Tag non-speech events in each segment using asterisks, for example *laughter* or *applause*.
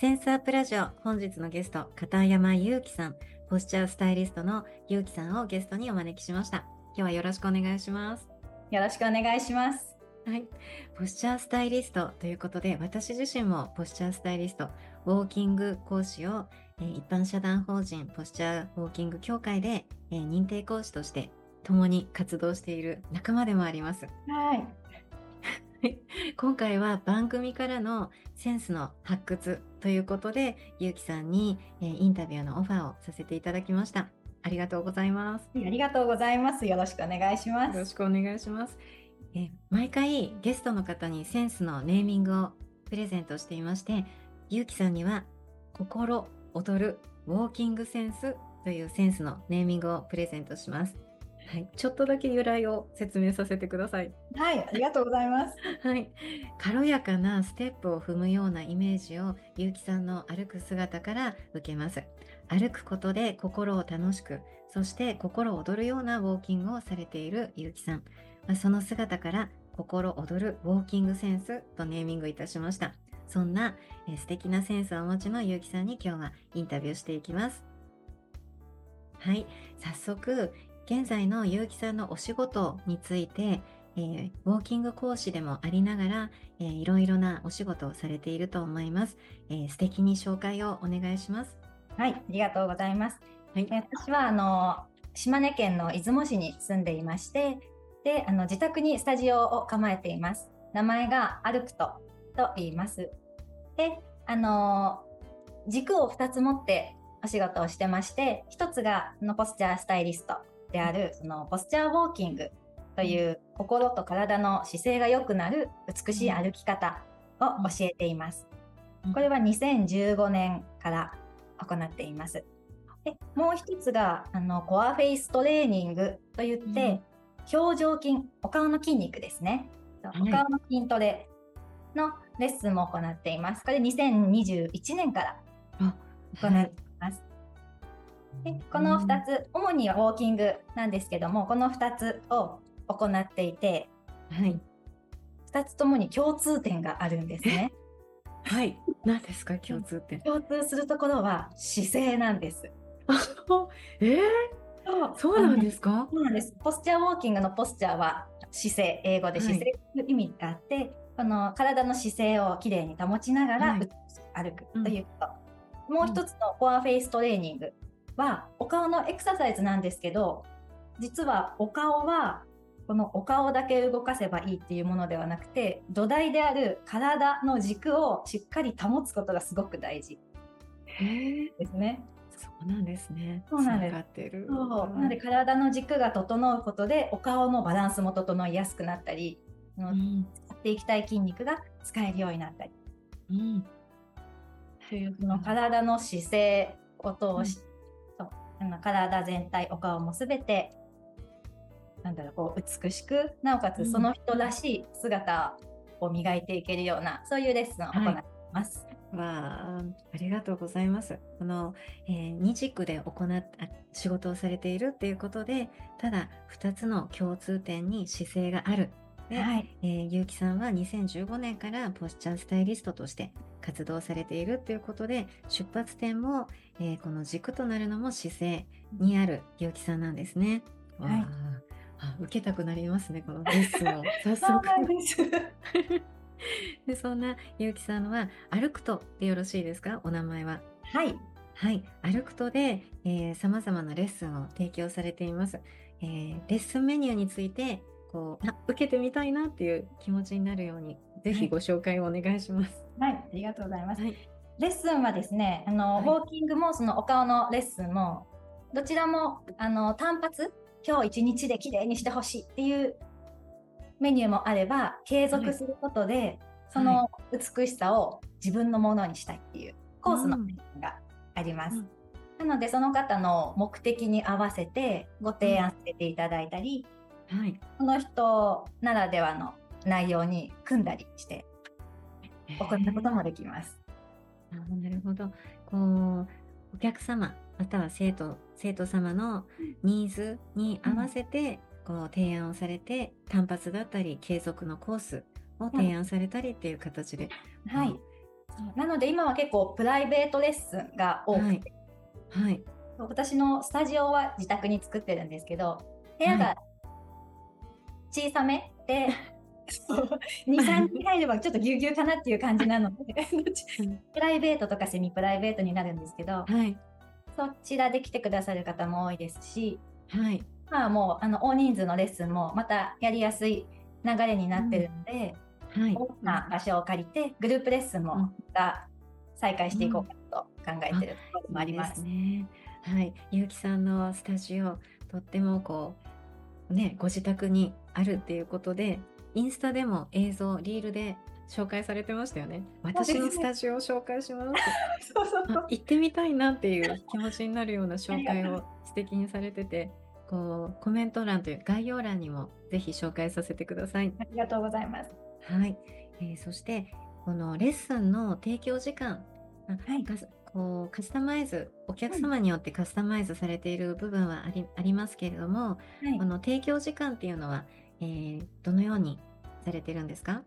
センスアップラジオ本日のゲスト片山祐希さんポスチャースタイリストの祐希さんをゲストにお招きしました今日はよろしくお願いしますよろしくお願いしますはい。ポスチャースタイリストということで、私自身もポスチャースタイリスト、ウォーキング講師を、えー、一般社団法人ポスチャーウォーキング協会で、えー、認定講師として共に活動している仲間でもあります。はい。*laughs* 今回は番組からのセンスの発掘ということで、ゆうきさんに、えー、インタビューのオファーをさせていただきました。ありがとうございます。ありがとうございます。よろしくお願いします。よろしくお願いします。え毎回ゲストの方にセンスのネーミングをプレゼントしていまして、ゆうきさんには心躍るウォーキングセンスというセンスのネーミングをプレゼントします。はい、ちょっとだけ由来を説明させてください。はい、ありがとうございます。*laughs* はい、軽やかなステップを踏むようなイメージをゆうきさんの歩く姿から受けます。歩くことで心を楽しく、そして心躍るようなウォーキングをされているゆうきさん。まあ、その姿から心躍るウォーキングセンスとネーミングいたしました。そんな、え素敵なセンスをお持ちのゆうきさんに今日はインタビューしていきます。はい、早速現在の結城さんのお仕事について、えー、ウォーキング講師でもありながら、えー、いろいろなお仕事をされていると思います。えー、素敵に紹介をお願いします。はい、ありがとうございます。はい、私はあの島根県の出雲市に住んでいまして、であの自宅にスタジオを構えています。名前が歩くとと言います。で、あの軸を2つ持ってお仕事をしてまして、1つがのポスチャースタイリストであるそのポスチャーウォーキングという心と体の姿勢が良くなる美しい歩き方を教えています。これは2015年から行っています。でもう一つがあのコアフェイストレーニングといって、うん、表情筋お顔の筋肉ですね、お顔の筋トレのレッスンも行っています。これ2021年から行ってでこの2つ、主にはウォーキングなんですけどもこの2つを行っていて、はい、2つともに共通点があるんですね。はい、何ですか共通点？共通するところは姿勢なんです。え？ー、そうなんですか？そうなんです。ポスチャーウォーキングのポスチャーは姿勢、英語で姿勢という意味があって、はい、この体の姿勢をきれいに保ちながら、はい、歩くということ。うん、もう一つのコアフェイストレーニングはお顔のエクササイズなんですけど実はお顔はこのお顔だけ動かせばいいっていうものではなくて土台である体の軸をしっかり保つことがすごく大事ですね。そうなんですね。そうなんです。そうなので体の軸が整うことでお顔のバランスも整いやすくなったり、うん、使っていきたい筋肉が使えるようになったり。うん、というその体の姿勢を通しあの体全体お顔も全てなんだろうこう美しくなおかつその人らしい姿を磨いていけるような、うん、そういうレッスンを行っています。はいわあありがとうございます。この、えー、二軸で行っ仕事をされているっていうことで、ただ2つの共通点に姿勢がある。で、はい、えー、ゆうきさんは2015年からポスチャースタイリストとして活動されているということで、出発点もえー、この軸となるのも姿勢にある結城さんなんですね。はい、あ受けたくなりますねこのレッスンを。*laughs* 早速。で *laughs* そんな結城さんは歩くとでよろしいですか？お名前は。はい。はい、歩くとで、えー、様々なレッスンを提供されています。えー、レッスンメニューについて、こう、受けてみたいなっていう気持ちになるように、ぜひご紹介をお願いします。はい、はい、ありがとうございます。はい、レッスンはですね、あの、はい、ウォーキングもそのお顔のレッスンも、どちらも、あの、単発、今日一日で綺麗にしてほしいっていうメニューもあれば、継続することで、その美しさを自分のものにしたいっていうコースのメニューがあります。なのでその方の目的に合わせてご提案させていただいたり、はい、その人ならではの内容に組んだりして行ったこともできます。なるほど。こうお客様または生徒生徒様のニーズに合わせて、こう提案をされて単発だったり継続のコースを提案されたりっていう形で、はい、なので今は結構プライベートレッスンが多くて、はい、はい、私のスタジオは自宅に作ってるんですけど部屋が小さめで、*laughs* 23人入ればちょっとぎゅうぎゅうかなっていう感じなので *laughs* プライベートとかセミプライベートになるんですけど、はい、そちらで来てくださる方も多いですし、はい、まあもうあの大人数のレッスンもまたやりやすい流れになってるので、うん。はい、大きな場所を借りてグループレッスンもが再開していこうかと考えてるところもあります。うん、ね、はい、ゆうきさんのスタジオとってもこうねご自宅にあるっていうことでインスタでも映像リールで紹介されてましたよね。私のスタジオを紹介します。*laughs* そうそう行ってみたいなっていう気持ちになるような紹介を素敵にされてて、こうコメント欄という概要欄にもぜひ紹介させてください。ありがとうございます。はい、えー、そしてこのレッスンの提供時間、はい、こうカスタマイズお客様によってカスタマイズされている部分はありありますけれども、はい、この提供時間っていうのは、えー、どのようにされてるんですか？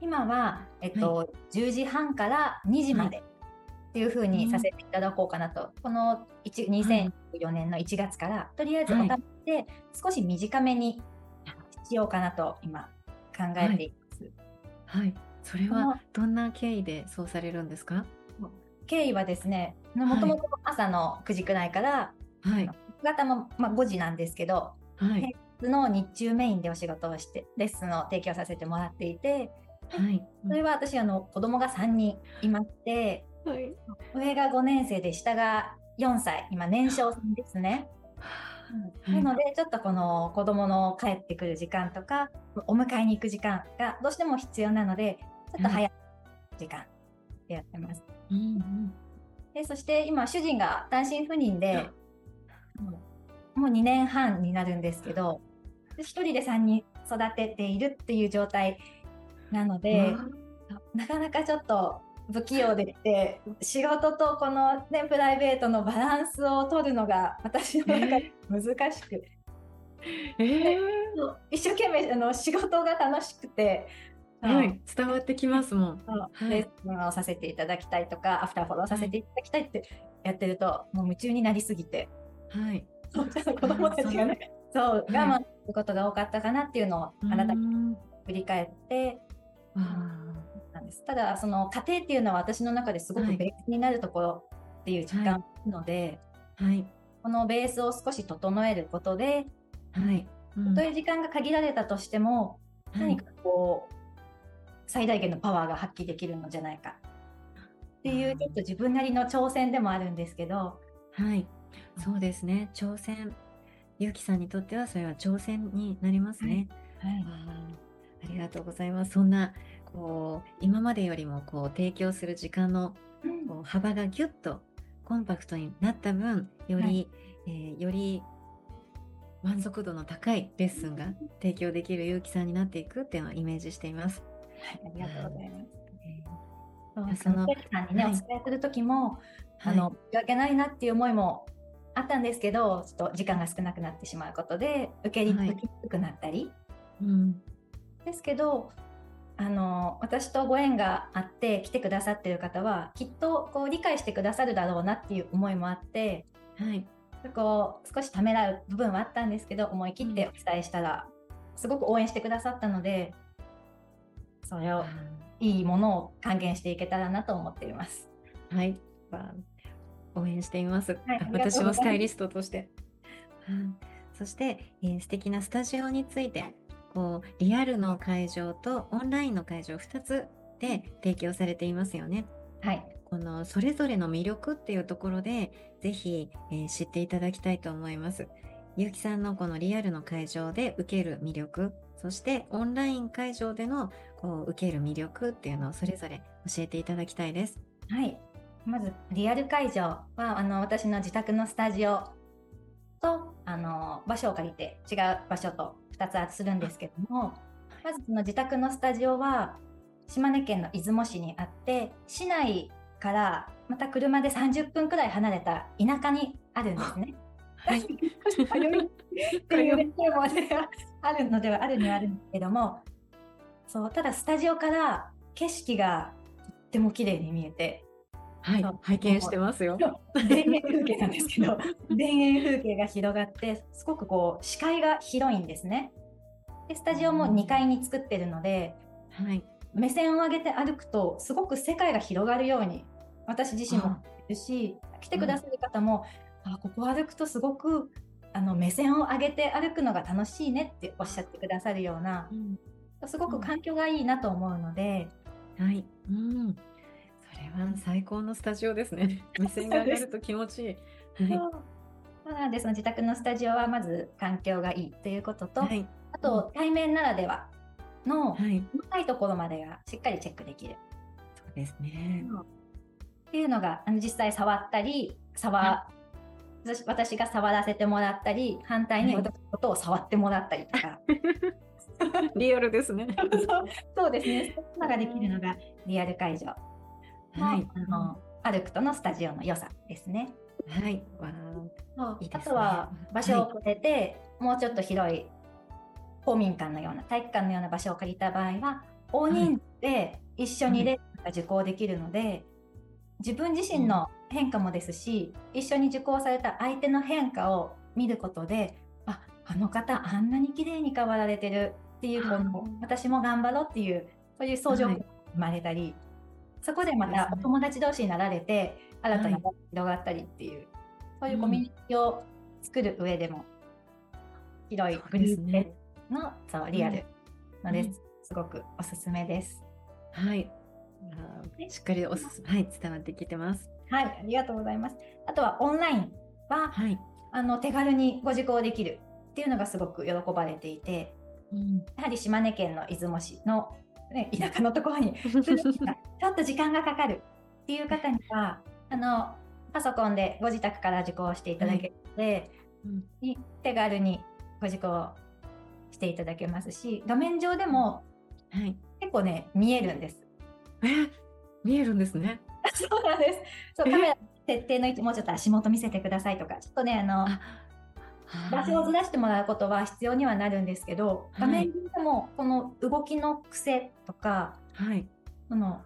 今は、えっとはい、10時半から2時までっていうふうにさせていただこうかなと、この2014年の1月から、とりあえずお試して少し短めにしようかなと今考えていはい、それはどんな経緯でそうされるんですか？経緯はですねもともと朝の9時くらいから、はい、方も、まあ、5時なんですけど、はい、の日中メインでお仕事をしてレッスンを提供させてもらっていて、はい、それは私あの子供が3人いまして、はい、上が5年生で下が4歳今年少さんですね。なのでちょっとこの子供の帰ってくる時間とかお迎えに行く時間がどうしても必要なのでちょっと早い時間でやってます。うんうん、でそして今主人が単身赴任でもう2年半になるんですけど1人で3人育てているっていう状態なのでなかなかちょっと不器用でって仕事とこの、ね、プライベートのバランスを取るのが私の中で難しく、えー、一生懸命あの仕事が楽しくて、はい、伝わってきますもん。レッスンをさせていただきたいとか、アフターフォローさせていただきたいってやってると、もう夢中になりすぎて、はい、*laughs* 子供たちがね、そう、我慢することが多かったかなっていうのを改めて振り返って、なんです。ただその家庭っていうのは私の中ですごくベースになるところっていう実感なので、はい、はい、このベースを少し整えることで、はい。うん、という時間が限られたとしても、何かこう最大限のパワーが発揮できるのじゃないか。っていうちょっと自分なりの挑戦でもあるんですけど、はい、そうですね。挑戦ゆうきさんにとってはそれは挑戦になりますね。はい、はい、ありがとうございます。そんなこう今までよりもこう提供する時間のこう幅がぎゅっとコンパクトになった分より、はい、えー、より満足度の高いレッスンが提供できる結城さんになっていくっていうのをイメージしています。はい、ありがとうございます。えー、そのさんにね、はい、お伝えする時も、あの申し訳ないなっていう思いもあったんですけど、ちょっと時間が少なくなってしまうことで受け入れにくくなったり、うん、ですけどあの私とご縁があって来てくださってる方はきっとこう理解してくださるだろうなっていう思いもあって、はい、こう少しためらう部分はあったんですけど思い切ってお伝えしたらすごく応援してくださったのでそれをいいものを還元していけたらなと思っています。はい応援しています。はい私もスタイリスストとして。うんそして、えー素敵なスタジオについて、こうリアルの会場とオンラインの会場2つで提供されていますよね。ト。はい。このそれぞれの魅力っていうところで、ぜひ、えー知っていただきたいと思います。ゆうきさんのこのリアルの会場で受ける魅力、そしてオンライン会場でのこう受ける魅力っていうのをそれぞれ教えていただきたいです。はい。まず、リアル会場は、あの、私の自宅のスタジオと、あの、場所を借りて、違う場所と2つするんですけども、まずその自宅のスタジオは、島根県の出雲市にあって、市内からまた車で30分くらい離れた田舎にあるんですね。*laughs* はい。っていうレベルまではあるのではあるにはあるんですけども、そう、ただスタジオから景色がとっても綺麗に見えて、はい拝見してますよ。田園風景なんですけど、*laughs* 田園風景が広がって、すごくこう視界が広いんですね。で、スタジオも2階に作ってるので、はい。目線を上げて歩くと、すごく世界が広がるように、私自身も感じるし、来てくださる方も、あ、ここ歩くとすごくあの目線を上げて歩くのが楽しいねっておっしゃってくださるような、すごく環境がいいなと思うので、はい。うん。それは最高のスタジオですね。*laughs* 目線が上がると気持ちいい。はそうなのでその自宅のスタジオはまず環境がいいということと、い。はい。あと対面ならではのはい。細かいところまでがしっかりチェックできるそうですね。っていうのがあの実際触ったり触、は私私が触らせてもらったり反対にはい私のことを触ってもらったりとか、*laughs* リアルですね。*laughs* そうですねそういうのができるのがリアル会場の,、はい。あのアルクトのスタジオの良さですね。はい。わそういいですねあとは場所を変えて、もうちょっと広い公民館のような体育館のような場所を借りた場合は大人数で一緒にレッスンが受講できるので、自分自身の変化もですし、一緒に受講された相手の変化を見ることでああの方あんなに綺麗に変わられてるっていうこのはい私も頑張ろうっていうそういう相乗が生まれたり、そこでまたお友達同士になられて新たなはい輪が広がったりっていう、そういうコミュニティを作る上でも、広いグループでのそうリアルので、うんすごくおすすめです。はい。しっかりおすすはい、伝わってきてます。はい、ありがとうございます。あとはオンラインは、はい。あの手軽にご受講できるっていうのがすごく喜ばれていて、うん。やはり島根県の出雲市の、ね、田舎のところにょっと時間がかかるっていう方にはあのパソコンでご自宅から受講していただけるので、うんに手軽にご受講していただけますし画面上でもはい。結構ね見えるんです。え、見えるんですね。*laughs* そうなんです。そうえ？カメラ設定の位置もうちょっと足元見せてくださいとかちょっとねあのあ、場所をずらしてもらうことは必要にはなるんですけど、はい画面上でもこの動きの癖とかはい。その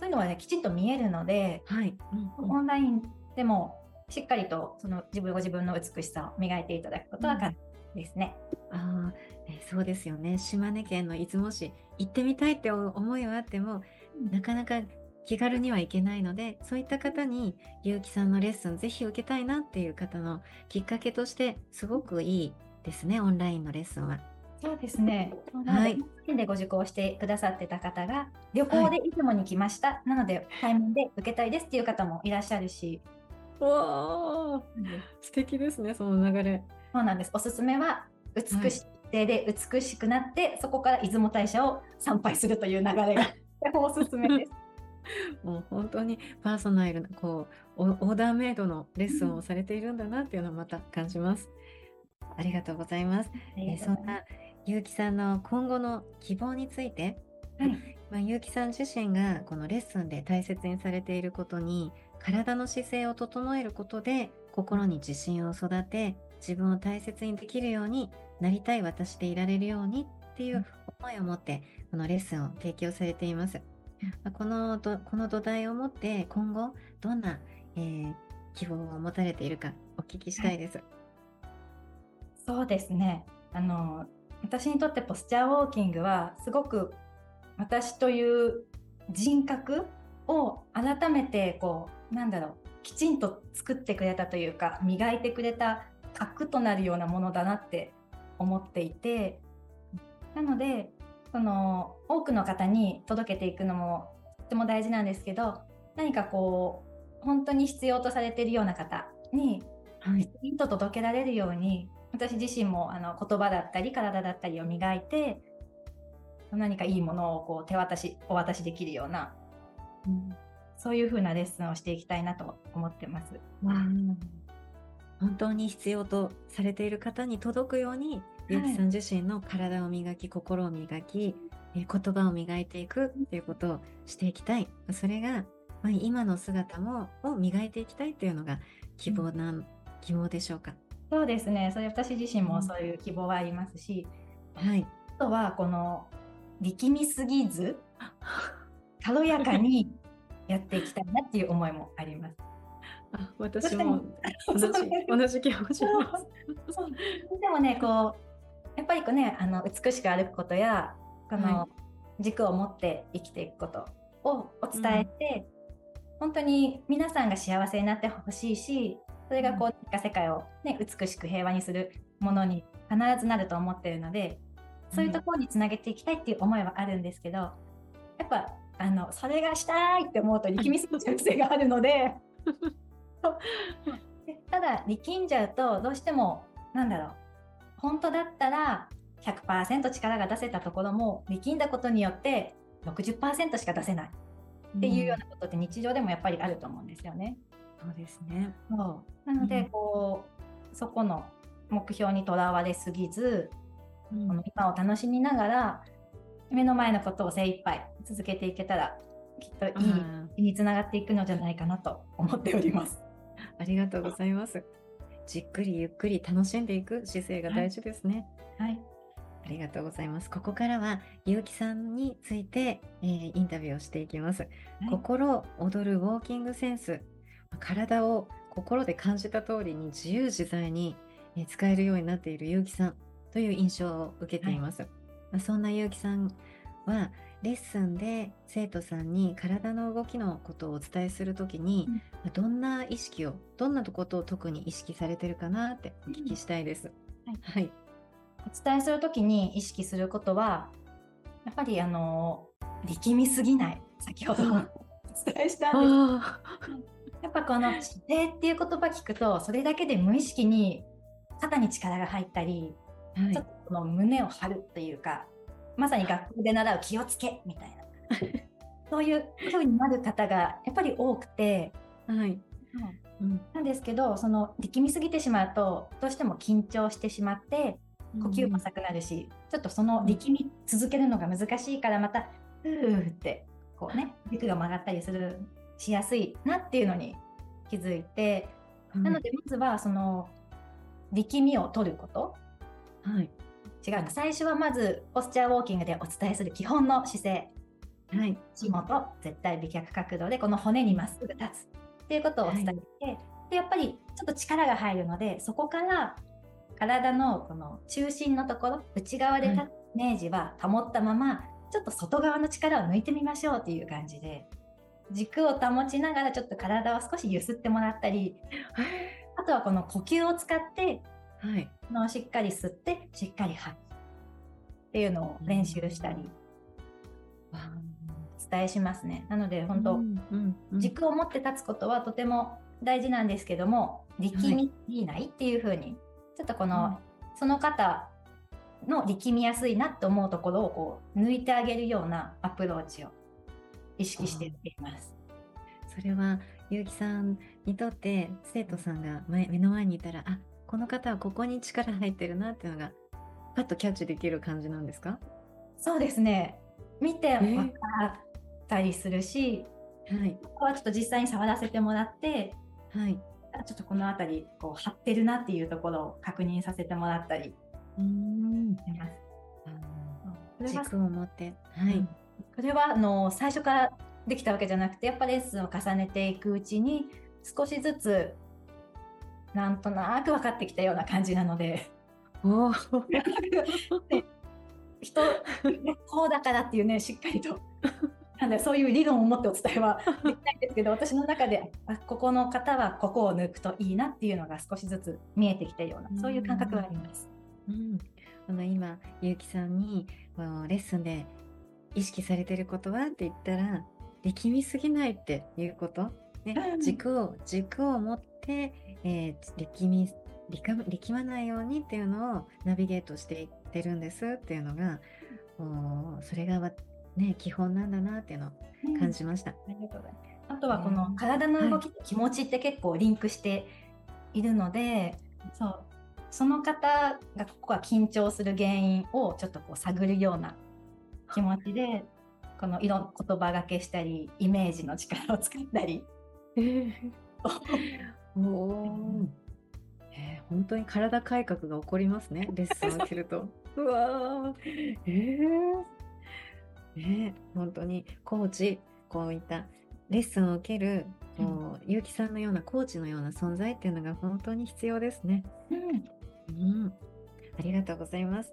そういうのはねきちんと見えるので、はい。うんうんオンラインでもしっかりとその自分ご自分の美しさを磨いていただくことは可能ですね。あーえそうですよね。島根県の出雲市、行ってみたいって思いはあっても、なかなか気軽には行けないので、そういった方に、ゆうきさんのレッスンぜひ受けたいなっていう方のきっかけとして、すごくいいですね、オンラインのレッスンは。そうですね。ははいい。オンラインでご受講してくださってた方が旅行で出雲に来ました、なので対面で受けたいですっていう方もいらっしゃるし、わあ、素敵ですね、その流れ。そうなんです。おすすめは美し手で美しくなって、そこから出雲大社を参拝するという流れが *laughs* おすすめです。もう本当にパーソナルな、こう、オオーダーメイドのレッスンをされているんだなっていうのをまた感じます。ありがとうございます。えーそんなゆうきさんの今後の希望について、はいまあ、ゆうきさん自身がこのレッスンで大切にされていることに体の姿勢を整えることで心に自信を育て自分を大切にできるようになりたい私でいられるようにっていう思いを持ってこのレッスンを提供されています。まあこのどこの土台を持って今後どんな、えー希望を持たれているかお聞きしたいです。そうですね。あの私にとってポスチャーウォーキングはすごく私という人格を改めてこうなんだろうきちんと作ってくれたというか磨いてくれた核となるようなものだなって思っていてなのでその多くの方に届けていくのもとても大事なんですけど何かこう本当に必要とされているような方にきちんと届けられるように、私自身もあの言葉だったり体だったりを磨いて何かいいものをこう手渡しお渡しできるような、うん、そういうふうなレッスンをしていきたいなと思ってます。本当に必要とされている方に届くように、ゆうきさん自身の体を磨き、心を磨き、え言葉を磨いていくっていうことをしていきたい。それが、まあ、今の姿もを磨いていきたいっていうのが希望なん、うん、希望でしょうか？そうですね。それ私自身もそういう希望はありますし、うん、はい。あとはこの力みすぎず *laughs* 軽やかにやっていきたいなっていう思いもあります。あ私も同じ *laughs* 同じ気持ちでもねこうやっぱりこうねあの美しく歩くことやこの軸を持って生きていくことをお伝えて、うん、本当に皆さんが幸せになってほしいしそれがこう、世界を、ね、美しく平和にするものに必ずなると思っているのでそういうところにつなげていきたいっていう思いはあるんですけどやっぱあのそれがしたいって思うと力みすぎちゃう癖があるので *laughs* ただ力んじゃうとどうしてもなんだろう本当だったら100%力が出せたところも力んだことによって60%しか出せないっていうようなことって日常でもやっぱりあると思うんですよね。そうですねそうなのでこう、うん、そこの目標にとらわれすぎず、うん、この今を楽しみながら目の前のことを精一杯続けていけたらきっといい日につながっていくのじゃないかなと思っております。ありがとうございます。じっくりゆっくり楽しんでいく姿勢が大事ですね。はい、はいありがとうございます。ここからは、ゆうきさんについて、えー、インタビューをしていきます。はい、心躍るウォーキングセンス。体を心で感じた通りに自由自在に使えるようになっているゆうきさんという印象を受けています。はい、そんなゆうきさんは、レッスンで生徒さんに体の動きのことをお伝えするときに、うん、どんな意識をどんなことを特に意識されてるかなってお聞きしたいです。うん、はい、はい、お伝えするときに意識することはやっぱりあの力みすぎない。先ほどお伝えしたんですやっぱこの姿勢っていう言葉聞くとそれだけで無意識に肩に力が入ったり、はい、ちょっとこの胸を張るというかまさに学校で習う気をつけみたいな。*laughs* そういう風になる方がやっぱり多くて、はい。うん、なんですけどその力みすぎてしまうとどうしても緊張してしまって呼吸も浅くなるし、うん、ちょっとその力み続けるのが難しいからまたふーってこうね軸が曲がったりするしやすいなっていうのに気づいて、うん、なのでまずはその力みを取ること、はい、違う最初はまずポスチャーウォーキングでお伝えする基本の姿勢、はい、下と絶対美脚角度でこの骨にまっすぐ立つっていうことをお伝えして、はい、でやっぱりちょっと力が入るのでそこから体のこの中心のところ内側で立つイメージは保ったまま、ちょっと外側の力を抜いてみましょうっていう感じで軸を保ちながらちょっと体を少し揺すってもらったりあとはこの呼吸を使ってはい、のしっかり吸ってしっかり吐くっていうのを練習したり、お伝えしますね。なので本当、うんうん、軸を持って立つことはとても大事なんですけども力みいないっていう風に、はい、ちょっとこの、その方の力みやすいなと思うところをこう抜いてあげるようなアプローチを意識しています。それは結城さんにとって生徒さんが目の前にいたらあこの方はここに力入ってるなっていうのがパッとキャッチできる感じなんですか？そうですね。見て分かったりするし、はい、ここはちょっと実際に触らせてもらって、はい、ちょっとこの辺りこう張ってるなっていうところを確認させてもらったりうんします。軸を持って、はい、うん、これはあの最初からできたわけじゃなくてやっぱレッスンを重ねていくうちに少しずつなんとなく分かってきたような感じなので。お人こうだからっていうねしっかりとなんでそういう理論を持ってお伝えはできないんですけど私の中であここの方はここを抜くといいなっていうのが少しずつ見えてきてるようなそういう感覚はあります。うん、あの今結城さんにレッスンで意識されてることはって言ったら力みすぎないっていうこと、ね、軸を軸を持って、えー、力み力まないようにっていうのをナビゲートしていってるんですっていうのがそれがね基本なんだなっていうのを感じました。うん、ありがとうございます。あとはこの体の動きと気持ちって結構リンクしているので、はい、そう。その方がここは緊張する原因をちょっとこう探るような気持ちでこのいろんな言葉がけしたりイメージの力を使ったり。*laughs* おえー、本当に体改革が起こりますね *laughs* レッスンを受けると。う。わえー、ね本当にコーチこういったレッスンを受けるこう結城さんのようなコーチのような存在っていうのが本当に必要ですね。うん、うん、ありがとうございます。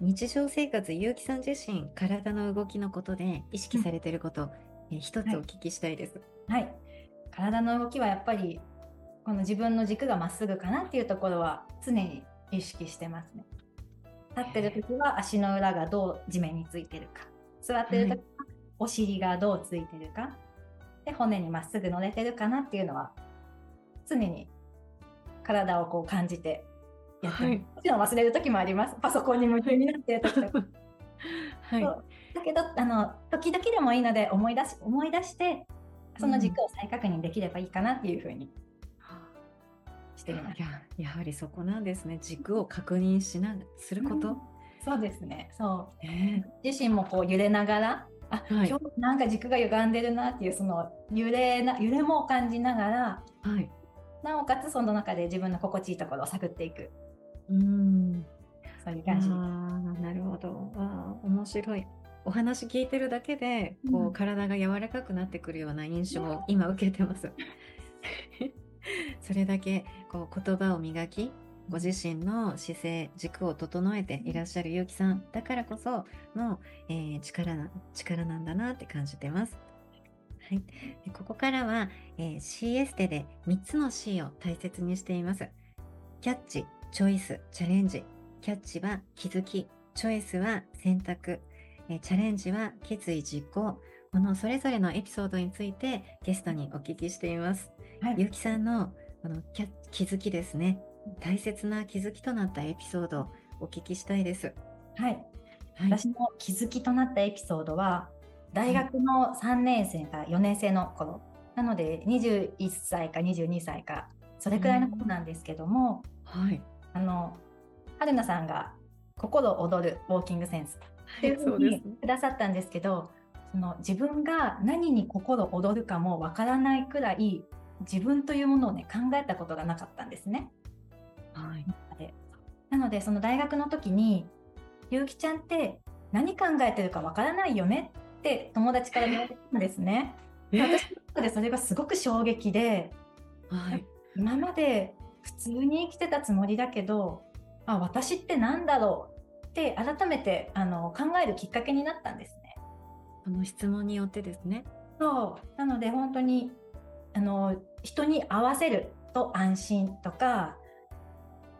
日常生活、結城さん自身、体の動きのことで意識されていること、うん、え一つお聞きしたいです、はい。はい。体の動きはやっぱり、この自分の軸がまっすぐかなっていうところは常に意識してますね。立ってる時は足の裏がどう地面についてるか。座ってる時はお尻がどうついてるか。で、骨にまっすぐ乗れてるかなっていうのは、常に体をこう感じてやってはい、もちろん忘れる時もあります。パソコンに夢中になってる時とか。*laughs* はい、だけどあの時々でもいいので思い出し思い出してその軸を再確認できればいいかなっていうふうにしています。ややはりそこなんですね。軸を確認しなすること。うん、そうですね。そう、えー、自身もこう揺れながら。あ、はい、今日なんか軸が歪んでるなっていうその揺れな揺れも感じながら、はい、なおかつその中で自分の心地いいところを探っていくうん、そういう感じ。あなるほど。あ面白い。お話聞いてるだけで、こう、うん、体が柔らかくなってくるような印象を今受けてます。*laughs* それだけこう言葉を磨き、ご自身の姿勢、軸を整えていらっしゃる結城さんだからこその、えー、力な力なんだなって感じてます。はい、ここからは、えー、C エステで3つの C を大切にしています。キャッチ、チョイス、チャレンジ。キャッチは気づき、チョイスは選択、えチャレンジは決意実行。このそれぞれのエピソードについてゲストにお聞きしています。はい、ゆうきさんのこの気づきですね。大切な気づきとなったエピソードをお聞きしたいです。はい。はい、私の気づきとなったエピソードは、大学の3年生か4年生の頃、なので21歳か22歳か、それくらいの頃なんですけども、はい、あの春菜さんが心躍るウォーキングセンスっていうふうにくださったんですけど、その自分が何に心躍るかもわからないくらい自分というものをね考えたことがなかったんですね。はい、なのでその大学の時に「ゆうきちゃんって何考えてるかわからないよね」って友達から言われたんですね。私の中でそれがすごく衝撃で、はい、今まで普通に生きてたつもりだけどあ私って何だろうって改めてあの考えるきっかけになったんですね。この質問によってですね。そうなので本当にあの人に合わせると安心とか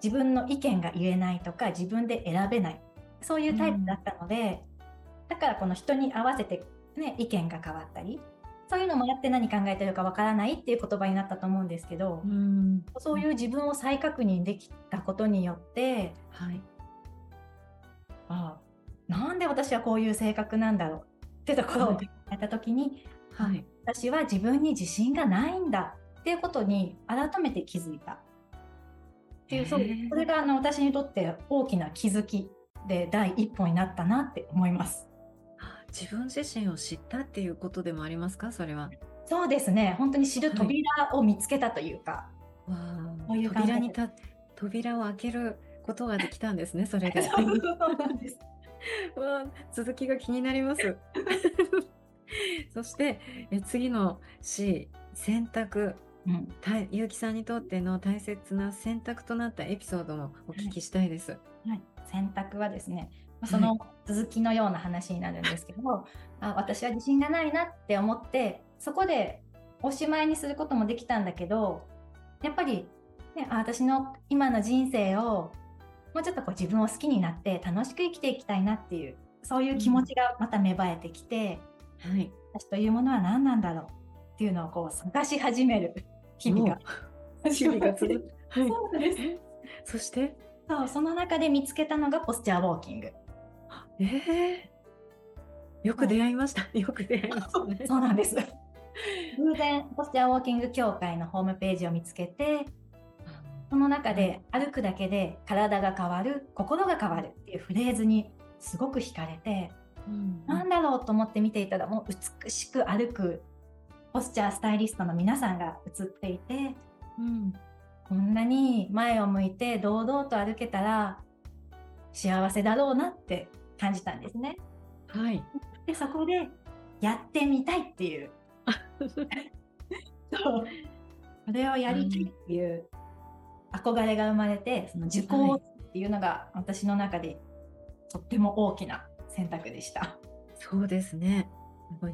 自分の意見が言えないとか自分で選べないそういうタイプだったので、うん、だからこの人に合わせて、ね、意見が変わったりそういうのもあって何考えてるかわからないっていう言葉になったと思うんですけど、うん、そういう自分を再確認できたことによって、はい、あなんで私はこういう性格なんだろうってところを考えた時に、はい、私は自分に自信がないんだっていうことに改めて気づいた。っていうそうそれがあの私にとって大きな気づきで第一歩になったなって思います。自分自身を知ったっていうことでもありますか？それは。そうですね本当に知る扉を見つけたというか。はい、わう扉にた扉を開けることができたんですねそれで。*laughs* そうなんです。*laughs* わ続きが気になります。*laughs* そしてえ次の C 選択。うん、結城さんにとっての大切な選択となったエピソードもお聞きしたいです。はい、はい、選択はですねその続きのような話になるんですけどあ私は自信がないなって思ってそこでおしまいにすることもできたんだけどやっぱり、ね、あ私の今の人生をもうちょっとこう自分を好きになって楽しく生きていきたいなっていうそういう気持ちがまた芽生えてきて、うん、はい、私というものは何なんだろうっていうのをこう探し始める日々が。*laughs* 日々が続く。はい、そうです。そして？そうその中で見つけたのがポスチャーウォーキング。ええー、よく出会いました。よく出会いましたね。*laughs* そうなんです。*laughs* 偶然ポスチャーウォーキング協会のホームページを見つけて、その中で歩くだけで体が変わる、心が変わるっていうフレーズにすごく惹かれて、うん、なんだろうと思って見ていたらもう美しく歩くポスチャースタイリストの皆さんが映っていて、うん、こんなに前を向いて堂々と歩けたら幸せだろうなって感じたんですね。はい、でそこでやってみたいっていう。そう。それをやりたいっていう憧れが生まれてその受講っていうのが私の中でとっても大きな選択でした。そうですね。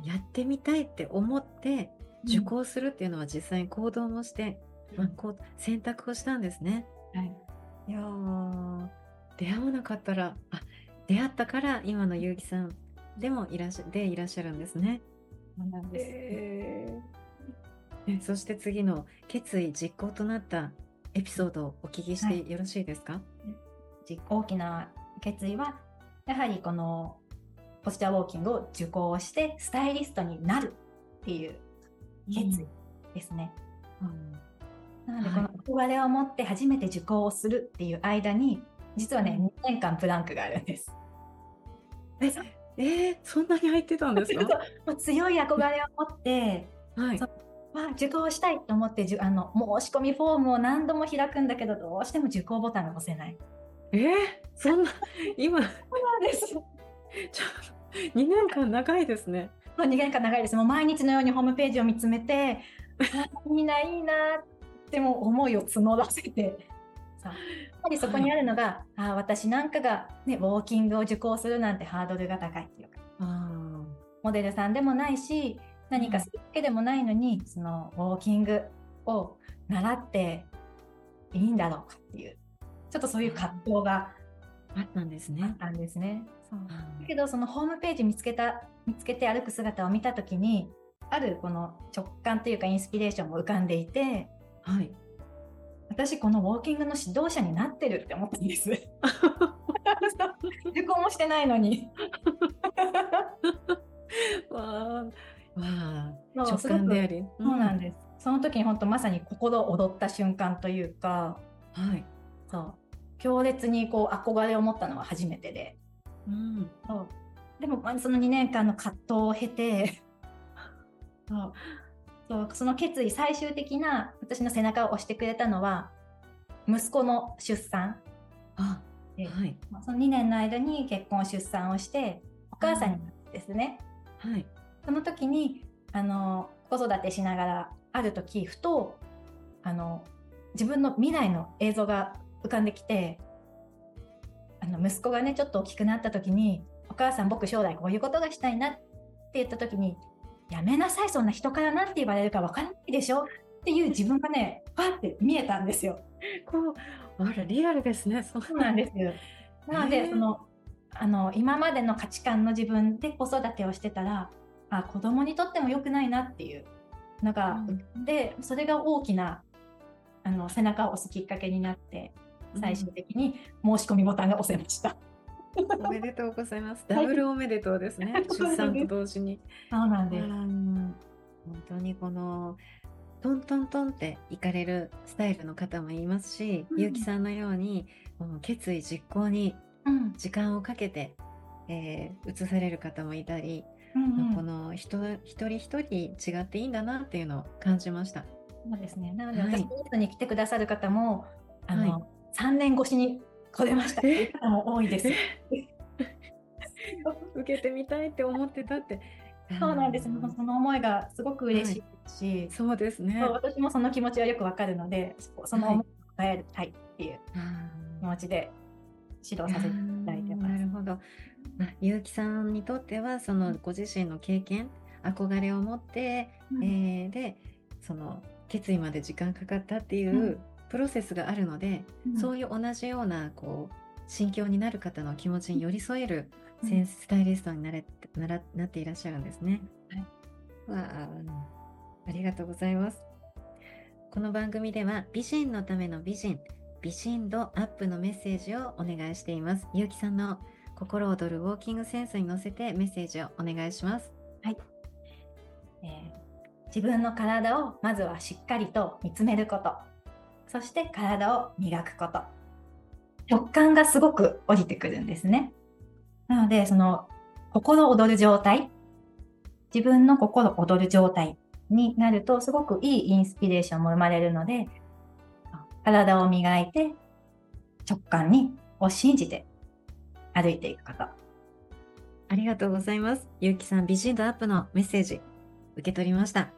やってみたいって思って受講するっていうのは実際に行動もして、うん、まあ、こう選択をしたんですね。はい、いや出会わなかったらあ出会ったから今の結城さんでもいらっしゃでいらっしゃるんですね。なんです、えー、そして次の決意実行となったエピソードをお聞きしてよろしいですか、はい、大きな決意はやはりこのポスチャーウォーキングを受講してスタイリストになるっていう決意ですね。うん、なのでこの憧れを持って初めて受講をするっていう間に実はね、2年間プランクがあるんです。ええー、そんなに入ってたんですか？強い憧れを持って、はい、あ受講したいと思ってあの申し込みフォームを何度も開くんだけどどうしても受講ボタンが押せない。えー、そんな *laughs* 今そうなんですちょ2年間長いですね。2年間長いです。もう毎日のようにホームページを見つめてみんないいなっても思いを募らせてさやっぱりそこにあるのが、はい、あ私なんかが、ね、ウォーキングを受講するなんてハードルが高いっていうか。モデルさんでもないし何かするわけでもないのに、そのウォーキングを習っていいんだろうかっていうちょっとそういう葛藤があったんですね。あったんですね。そう。だけどそのホームページ見つけた見つけて歩く姿を見た時にあるこの直感というかインスピレーションも浮かんでいて、はい、私このウォーキングの指導者になってるって思ったんです。*laughs* 受講もしてないのに。*laughs* わあ、直感であり、そうなんです。その時に本当まさに心躍った瞬間というか、はい、そう。強烈にこう憧れを持ったのは初めてで、うん、そう。でもその2年間の葛藤を経て *laughs* そうそうその決意最終的な私の背中を押してくれたのは息子の出産。あで、はい、その2年の間に結婚出産をしてお母さんになってですね、はい、その時にあの子育てしながらある時ふとあの自分の未来の映像が浮かんできてあの息子がねちょっと大きくなった時に「お母さん僕将来こういうことがしたいな」って言った時にやめなさいそんな人から何て言われるか分からないでしょ？っていう自分がねパって見えたんですよ。こうあらリアルですねそうなんですよ。なので、そのあの今までの価値観の自分で子育てをしてたらあ子供にとっても良くないなっていうのが、うん、でそれが大きなあの背中を押すきっかけになって最終的に申し込みボタンが押せました。おめでとうございます。ダブルおめでとうですね。*laughs* 出産と同時に。そうなんです。本当にこのトントントンって行かれるスタイルの方もいますし、うん、ゆうきさんのように決意実行に時間をかけて、うん、えー、移される方もいたり、うんうん、この人一人一人違っていいんだなっていうのを感じました。そうですね。なので、私のに来てくださる方も、あの、はい、3年越しに来れましたっていう方も多いです。*laughs* 受けてみたいって思ってたって。そうなんです。その思いがすごく嬉しいし、はい、そうですね。私もその気持ちはよくわかるので、その思いを伝えたいっていう気持ちで指導させていただいてます。なるほど。あ結城さんにとってはそのご自身の経験憧れを持って、うん、えー、でその決意まで時間かかったっていうプロセスがあるので、うん、そういう同じようなこう心境になる方の気持ちに寄り添えるセンススタイリストになれならなっていらっしゃるんですね。はい、わあありがとうございます。この番組では美人のための美人美人度アップのメッセージをお願いしています。ゆうきさんの心躍るウォーキングセンスに乗せてメッセージをお願いします。はい。えー、自分の体をまずはしっかりと見つめること。そして体を磨くこと。直感がすごく降りてくるんですね。なので、その心躍る状態、自分の心躍る状態になると、すごくいいインスピレーションも生まれるので、体を磨いて、直感にを信じて歩いていくこと。ありがとうございます。ゆうきさん、美人度アップのメッセージ、受け取りました。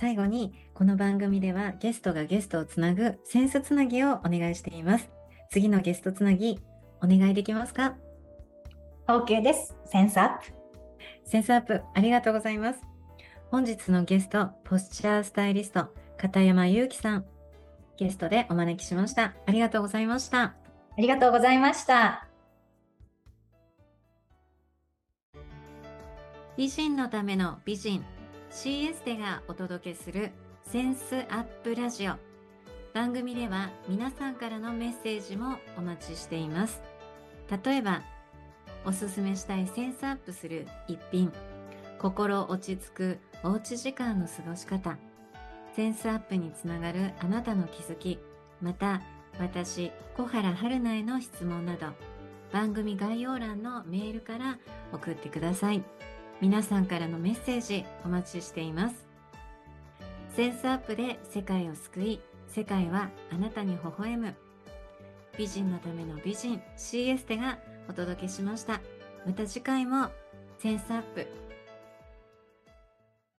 最後に、この番組ではゲストがゲストをつなぐセンスつなぎをお願いしています。次のゲストつなぎ、お願いできますか ?OK です。センスアップ。センスアップ、ありがとうございます。本日のゲスト、ポスチャースタイリスト、片山祐希さん、ゲストでお招きしました。ありがとうございました。ありがとうございました。美人のための美人 CS でがお届けするセンスアップラジオ。番組では皆さんからのメッセージもお待ちしています。例えばおすすめしたいセンスアップする一品。心落ち着くおうち時間の過ごし方。センスアップにつながるあなたの気づき、また私、小原春菜への質問など、番組概要欄のメールから送ってください。皆さんからのメッセージお待ちしています。センスアップで世界を救い、世界はあなたに微笑む。美人のための美人 CS テがお届けしました。また次回もセンスアップ